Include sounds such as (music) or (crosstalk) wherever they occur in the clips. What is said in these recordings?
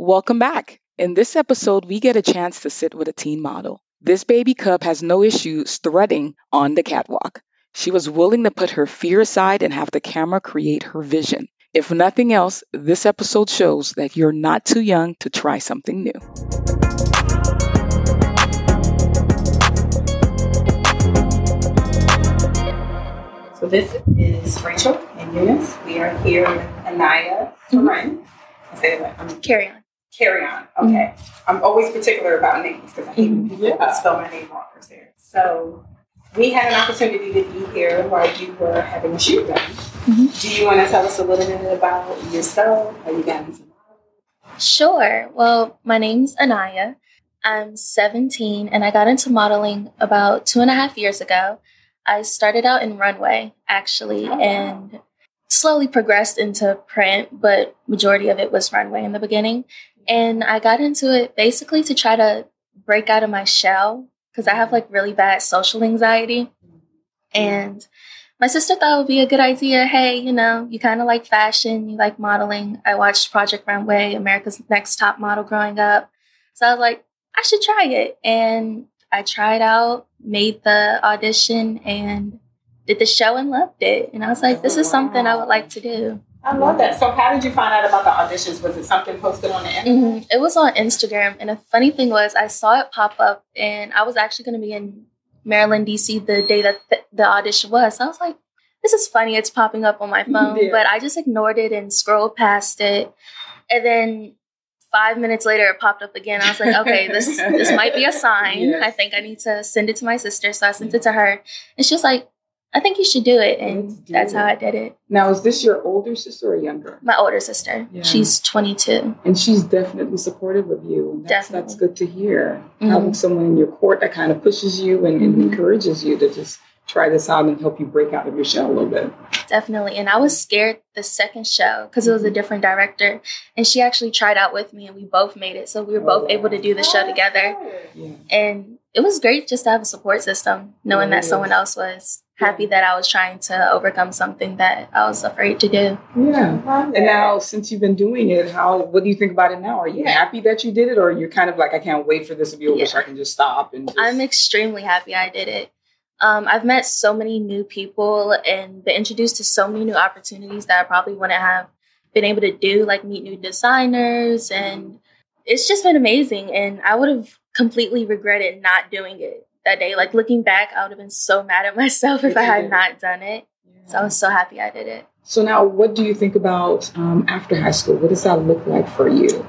Welcome back. In this episode, we get a chance to sit with a teen model. This baby cub has no issue strutting on the catwalk. She was willing to put her fear aside and have the camera create her vision. If nothing else, this episode shows that you're not too young to try something new. So this is Rachel and Eunice. We are here with Enaiya Turin. I mm-hmm. say that. I'm Carry on. Carry on. Okay. I'm always particular about names because I hate when people Yeah. spell my name wrong or there. So we had an opportunity to be here while you were having a shoot done. Mhm. Do you want to tell us a little bit about yourself? How you got into Sure. Well, my name's Enaiya. I'm 17 and I got into modeling about two and a half years ago. I started out in runway, actually, Oh, wow. and slowly progressed into print, but majority of it was runway in the beginning. And I got into it basically to try to break out of my shell because I have like really bad social anxiety. And my sister thought it would be a good idea. Hey, you know, you kind of like fashion, you like modeling. I watched Project Runway, America's Next Top Model growing up. So I was like, I should try it. And I tried out, made the audition, and did the show and loved it. And I was like, this is something I would like to do. I love that. So how did you find out about the auditions? Was it something posted on the internet? Mhm. It was on Instagram. And the funny thing was, I saw it pop up, and I was actually going to be in Maryland, DC the day that th- the audition was. So I was like, this is funny. It's popping up on my (laughs) phone. Yeah. But I just ignored it and scrolled past it. And then five minutes later, it popped up again. I was like, okay, this this might be a (laughs) sign. Yes. I think I need to send it to my sister. So I sent it to her. And she was like, I think you should do it. And do that's how. I did it. Now, is this your older sister or younger? My older sister, Yeah. she's 22. And she's definitely supportive of you. That's, Definitely. that's good to hear. Mhm. Having someone in your court that kind of pushes you and, and Mhm. encourages you to just try this out and help you break out of your shell a little bit. Definitely. And I was scared the second show because it was a different director. And she actually tried out with me and we both made it. So we were both Oh, able to do the show together. Yeah. And it was great just to have a support system, knowing that Yes. someone else was happy that I was trying to overcome something that I was afraid to do. Yeah. And now, since you've been doing it, how what do you think about it now? Are you Yeah. happy that you did it, or you're kind of like, I can't wait for this to be over Yeah. so I can just stop and just. I'm extremely happy I did it. Um, I've met so many new people and been introduced to so many new opportunities that I probably wouldn't have been able to do, like meet new designers. And it's just been amazing. And I would have completely regretted not doing it that day. Like looking back, I would have been so mad at (laughs) myself if I had not done it. So I was so happy I did it. So now, what do you think about um, after high school? What does that look like for you?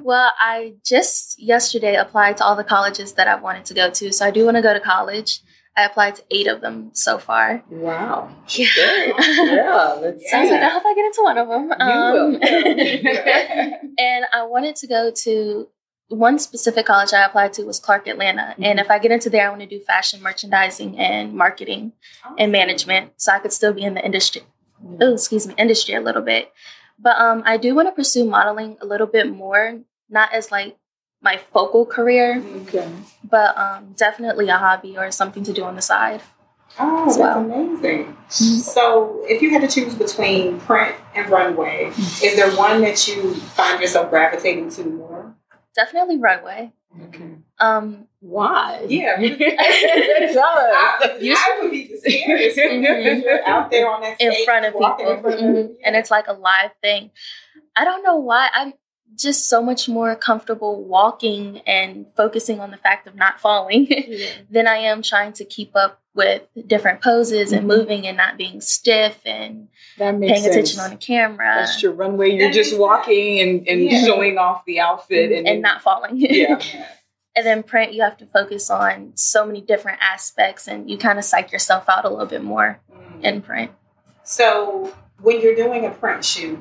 Well, I just yesterday applied to all the colleges that I wanted to go to. So I do want to go to college. I applied to eight of them so far. Wow. Yeah. Yeah. (laughs) Let's So I was like. I hope I get into one of them. You will. (laughs) and I wanted to go to one specific college I applied to was Clark Atlanta. And if I get into there, I want to do fashion merchandising and marketing and management, so I could still be in the industry. Oh, excuse me, industry a little bit. But um, I do want to pursue modeling a little bit more, not as like my focal career, Okay. but um, definitely a hobby or something to do on the side. Oh, that's well. amazing. So, if you had to choose between print and runway, is there one that you find yourself gravitating to more? Definitely runway. Okay. Um, Why? Yeah. (laughs) Tell us. I, I would be the scariest when you're out there on that in front of people, walking in front of Mhm. and it's like a live thing. I don't know why I'm just so much more comfortable walking and focusing on the fact of not falling (laughs) than I am trying to keep up with different poses and Mhm. moving and not being stiff and That makes paying sense. attention on the camera That's your runway. You're just walking and, and Yeah. showing off the outfit and, and not falling. Yeah. (laughs) and then print, you have to focus on so many different aspects and you kind of psych yourself out a little bit more Mm. in print. So, when you're doing a print shoot,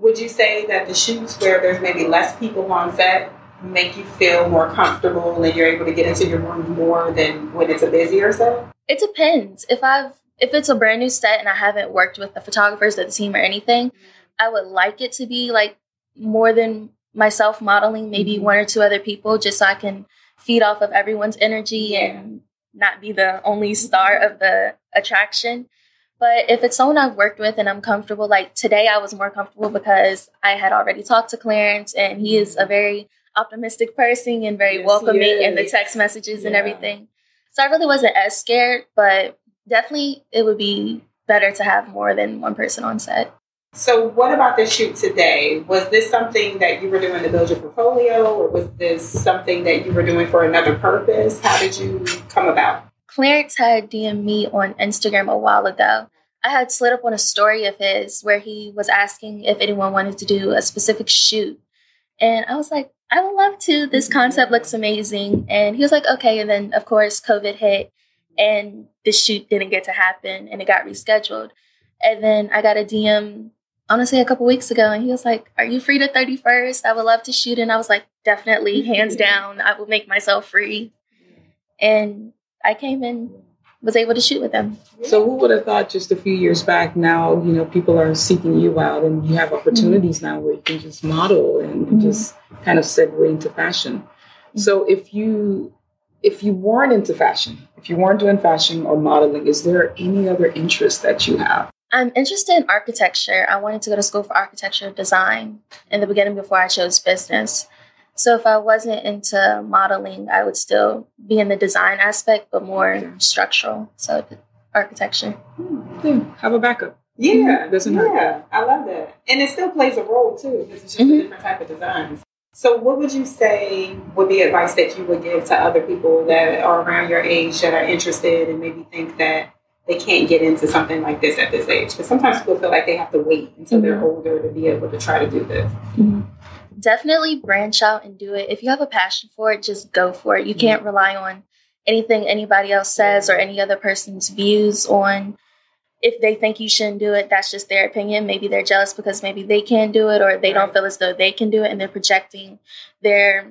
would you say that the shoots where there's maybe less people on set make you feel more comfortable and you're able to get into your room more than when it's a busier set? It depends. If I've if it's a brand new set and I haven't worked with the photographers or the team or anything, I would like it to be like more than myself modeling, maybe Mhm. one or two other people, just so I can feed off of everyone's energy Yeah. and not be the only star of the attraction. But if it's someone I've worked with and I'm comfortable, like today I was more comfortable because I had already talked to Clarence and he is a very optimistic person and very Yes, welcoming in the text messages and everything. So I really wasn't as scared, but definitely it would be better to have more than one person on set. So, what about the shoot today? Was this something that you were doing to build your portfolio, or was this something that you were doing for another purpose? How did you come about? Clarence had DM'd me on Instagram a while ago. I had slid up on a story of his where he was asking if anyone wanted to do a specific shoot. And I was like, I would love to. This mm-hmm. concept looks amazing. And he was like, okay. And then, of course, COVID hit and the shoot didn't get to happen and it got rescheduled. And then I got a DM, honestly, a couple weeks ago, and he was like, Are you free the 31st? I would love to shoot. And I was like, Definitely, hands (laughs) down, I will make myself free. And I came and was able to shoot with them. So who would have thought just a few years back? Now you know people are seeking you out, and you have opportunities now where you can just model and Mhm. just kind of segue into fashion. So if you if you weren't into fashion, if you weren't doing fashion or modeling, is there any other interest that you have? I'm interested in architecture. I wanted to go to school for architecture design in the beginning before I chose business. So if I wasn't into modeling, I would still be in the design aspect, but more Okay. structural. So architecture. Yeah, have a backup. Yeah, Doesn't yeah, hurt. I love that, and it still plays a role too because it's just Mhm. a different type of designs. So, what would you say would be advice that you would give to other people that are around your age that are interested and maybe think that they can't get into something like this at this age? Because sometimes people feel like they have to wait until they're Mhm. older to be able to try to do this. Definitely branch out and do it. If you have a passion for it, just go for it. You mm-hmm. can't rely on anything anybody else says or any other person's views on if they think you shouldn't do it, that's just their opinion. Maybe they're jealous because maybe they can do it or they don't feel as though they can do it and they're projecting their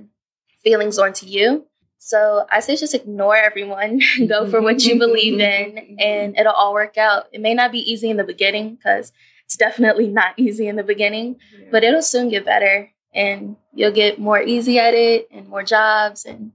feelings onto you. So I say just ignore everyone, (laughs) go for what you believe (laughs) in, and it'll all work out. It may not be easy in the beginning because it's definitely not (laughs) easy in the beginning, but it'll soon get better and you'll get more easy at it and more jobs and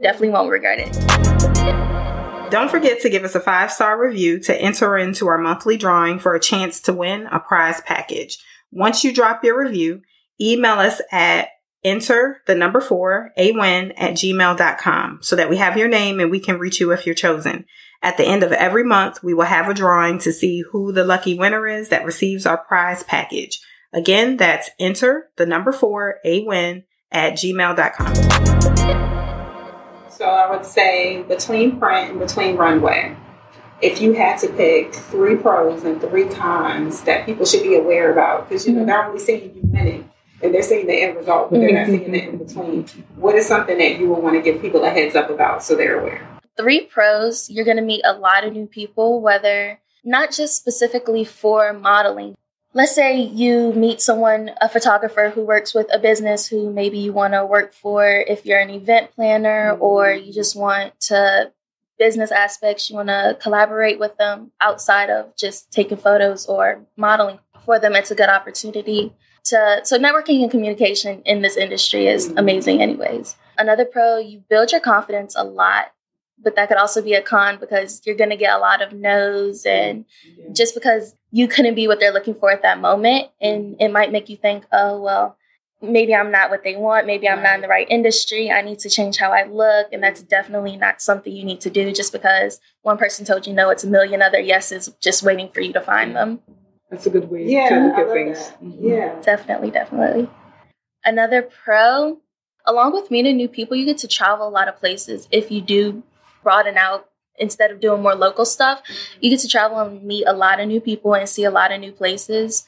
definitely won't regret it. Don't forget to give us a five star review to enter into our monthly drawing for a chance to win a prize package. Once you drop your review, email us at enter the number four a win at gmail.com so that we have your name and we can reach you if you're chosen. At the end of every month, we will have a drawing to see who the lucky winner is that receives our prize package. Again, that's enter the number four a win at gmail.com. So I would say between print and between runway, if you had to pick three pros and three cons that people should be aware about, because you know Mhm. they're only seeing you winning and they're seeing the end result, but they're not seeing the in between. What is something that you would want to give people a heads up about so they're aware? Three pros, you're going to meet a lot of new people, whether not just specifically for modeling. Let's say you meet someone, a photographer who works with a business who maybe you want to work for if you're an event planner or you just want to business aspects, you want to collaborate with them outside of just taking photos or modeling for them. It's a good opportunity to so networking and communication in this industry is amazing anyways. Another pro, you build your confidence a lot but that could also be a con because you're going to get a lot of no's and just because you couldn't be what they're looking for at that moment and it might make you think oh well maybe i'm not what they want maybe i'm not in the right industry i need to change how i look and that's definitely not something you need to do just because one person told you no it's a million other yeses just waiting for you to find them That's a good way Yeah, to look at things. that. Mhm. Yeah. definitely definitely another pro along with meeting new people you get to travel a lot of places if you do broaden out instead of doing more local stuff mm-hmm. you get to travel and meet a lot of new people and see a lot of new places.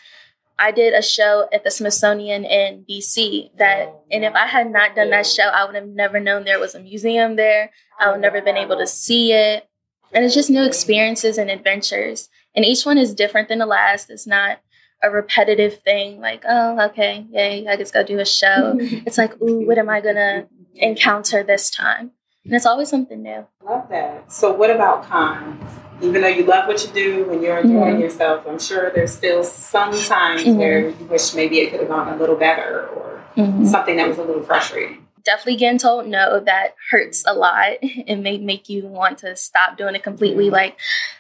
I did a show at the smithsonian in dc that oh, and if i had not done that show i would have never known there was a museum there. I would never been able to see it. And it's just new experiences and adventures. And each one is different than the last. It's not a repetitive thing like oh okay yay i just go do a show. (laughs) It's like ooh what am i gonna (laughs) encounter this time and it's always something new Love that. So, what about cons? Even though you love what you do and you're enjoying Mhm. yourself, I'm sure there's still some times Mhm. where you wish maybe it could have gone a little better or something that was a little frustrating. definitely getting told no that hurts a lot (laughs) and may make you want to stop doing it completely Mhm. like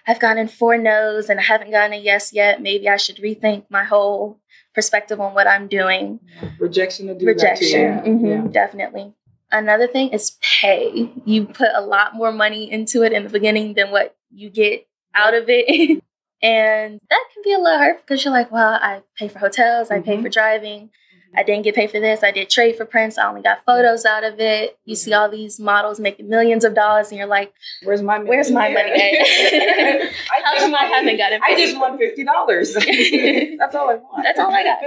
i've gotten four no's and i haven't gotten a yes yet maybe i should rethink my whole perspective on what i'm doing Rejection to do rejection that too. Mhm, Yeah. definitely another thing is pay you put a lot more money into it in the beginning than what you get out of it (laughs) and that can be a little hurt because you're like well i pay for hotels i pay Mhm. for driving I didn't get paid for this. I did trade for prints. I only got photos out of it. You see all these models making millions of dollars, and you're like, Where's my money? Where's my money (laughs) (laughs) how just come I haven't gotten I just want fifty dollars. That's all I want. That's all I got.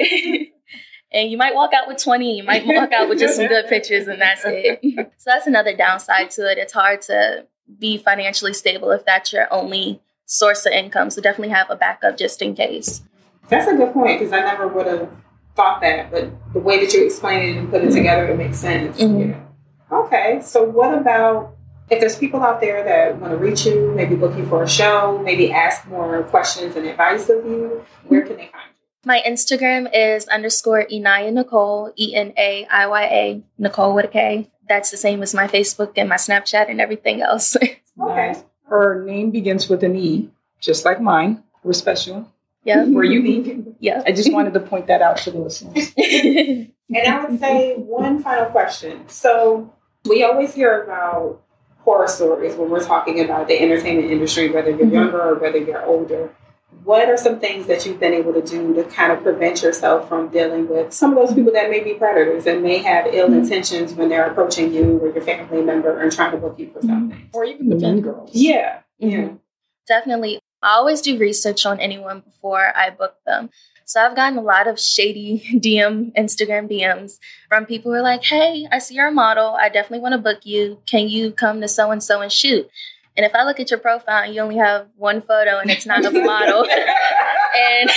And you might walk out with 20. You might walk out with just some good pictures, and that's it. (laughs) So that's another downside to it. It's hard to be financially stable if that's your only source of income. So definitely have a backup just in case. That's a good point because I never would have thought that, but the way that you explain it and put it together, it makes sense. Mhm. Yeah. Okay, so what about if there's people out there that want to reach you, maybe looking for a show, maybe ask more questions and advice of you, where can they find you? My Instagram is underscore Enaiya Nikole, E N A I Y A, Nicole with a K. That's the same as my Facebook and my Snapchat and everything else. (laughs) Nice. Her name begins with an E, just like mine. We're special. yeah. We're unique. Yeah. I just wanted to point that out to the listeners. (laughs) And I would say one final question. So we always hear about horror stories when we're talking about the entertainment industry, whether you're Mhm. younger or whether you're older. What are some things that you've been able to do to kind of prevent yourself from dealing with some of those people that may be predators and may have ill Mhm. intentions when they're approaching you or your family member and trying to book you for something? Or even the mean girls. Yeah. Yeah. Mhm. Definitely. I always do research on anyone before I book them. So I've gotten a lot of shady (laughs) DM, Instagram DMs from people who are like, hey, I see you're a model. I definitely want to book you. Can you come to so and so and shoot? And if I look at your profile and you only have one photo and it's not a model, (laughs) and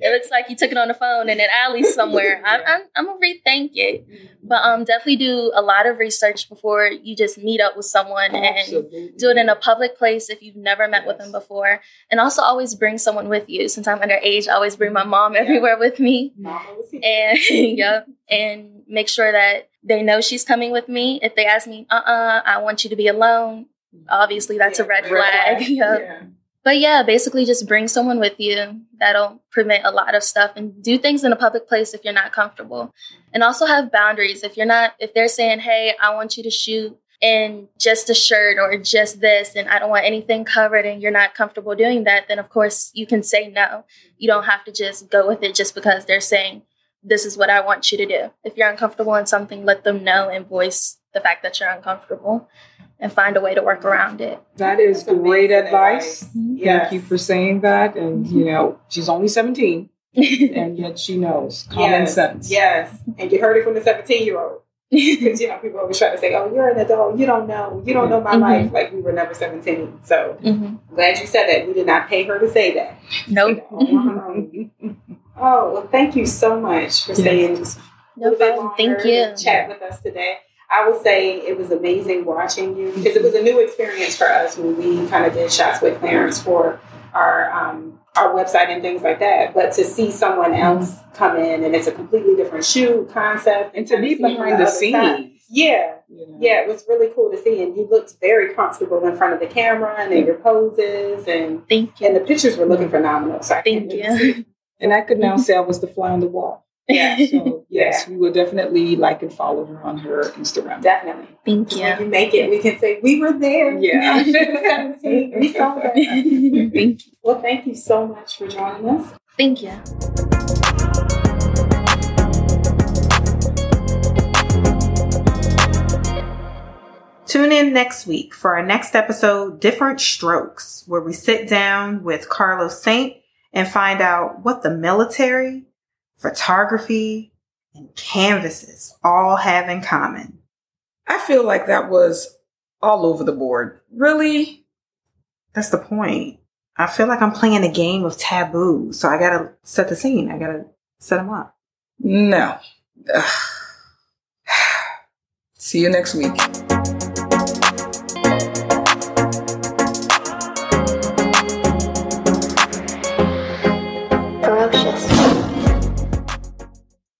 it looks like you took it on the phone in an alley somewhere, I'm, I'm, I'm gonna rethink it. But um, definitely do a lot of research before you just meet up with someone and Absolutely. do it in a public place if you've never met with them before. And also always bring someone with you. Since I'm underage, I always bring my mom everywhere with me. And yep. (laughs) And make sure that they know she's coming with me. If they ask me, uh uh I want you to be alone. Obviously that's a red red flag. flag. (laughs) Yep. Yeah. But yeah, basically just bring someone with you. That'll prevent a lot of stuff and do things in a public place if you're not comfortable. And also have boundaries. If you're not, if they're saying, hey, I want you to shoot in just a shirt or just this, and I don't want anything covered, and you're not comfortable doing that, then of course you can say no. You don't have to just go with it just because they're saying, this is what I want you to do. If you're uncomfortable in something, let them know and voice the fact that you're uncomfortable and find a way to work around it. That is That's great amazing advice. advice. Yes. Thank you for saying that. And, you know, she's only 17, (laughs) and yet she knows common Yes. sense. Yes. And you heard it from the 17 year old. (laughs) Because, you know, people always try to say, oh, you're an adult. You don't know. You don't know my Mhm. life. Like, we were never 17. So, Mhm. glad you said that. We did not pay her to say that. Nope. (laughs) oh, well, thank you so much for Yes. staying just No problem. Thank you. to chat with us today. I will say it was amazing watching you because it was a new experience for us when we kind of did shots with Clarence for our um, our website and things like that. But to see someone else come in and it's a completely different shoot concept And to kind be behind the other side. scenes. yeah, you know. yeah, it was really cool to see, and you looked very comfortable in front of the camera and in your poses, and Thank you. and the pictures were looking phenomenal. So I can't Thank you. (laughs) And I could now say I was the fly on the wall. Yeah, So, (laughs) yes, we will definitely like and follow her on her Instagram. definitely. Thank you. When you. you make it, we can say we were there. Yeah. (laughs) 17. We saw that. (laughs) Thank you. Well, thank you so much for joining us. Thank you. Tune in next week for our next episode, Different Strokes, where we sit down with Carlos Saint and find out what the military, photography, and canvases all have in common. I feel like that was all over the board. Really? That's the point. I feel like I'm playing a game of taboo, so I gotta set the scene. I gotta set them up. No. (sighs) See you next week.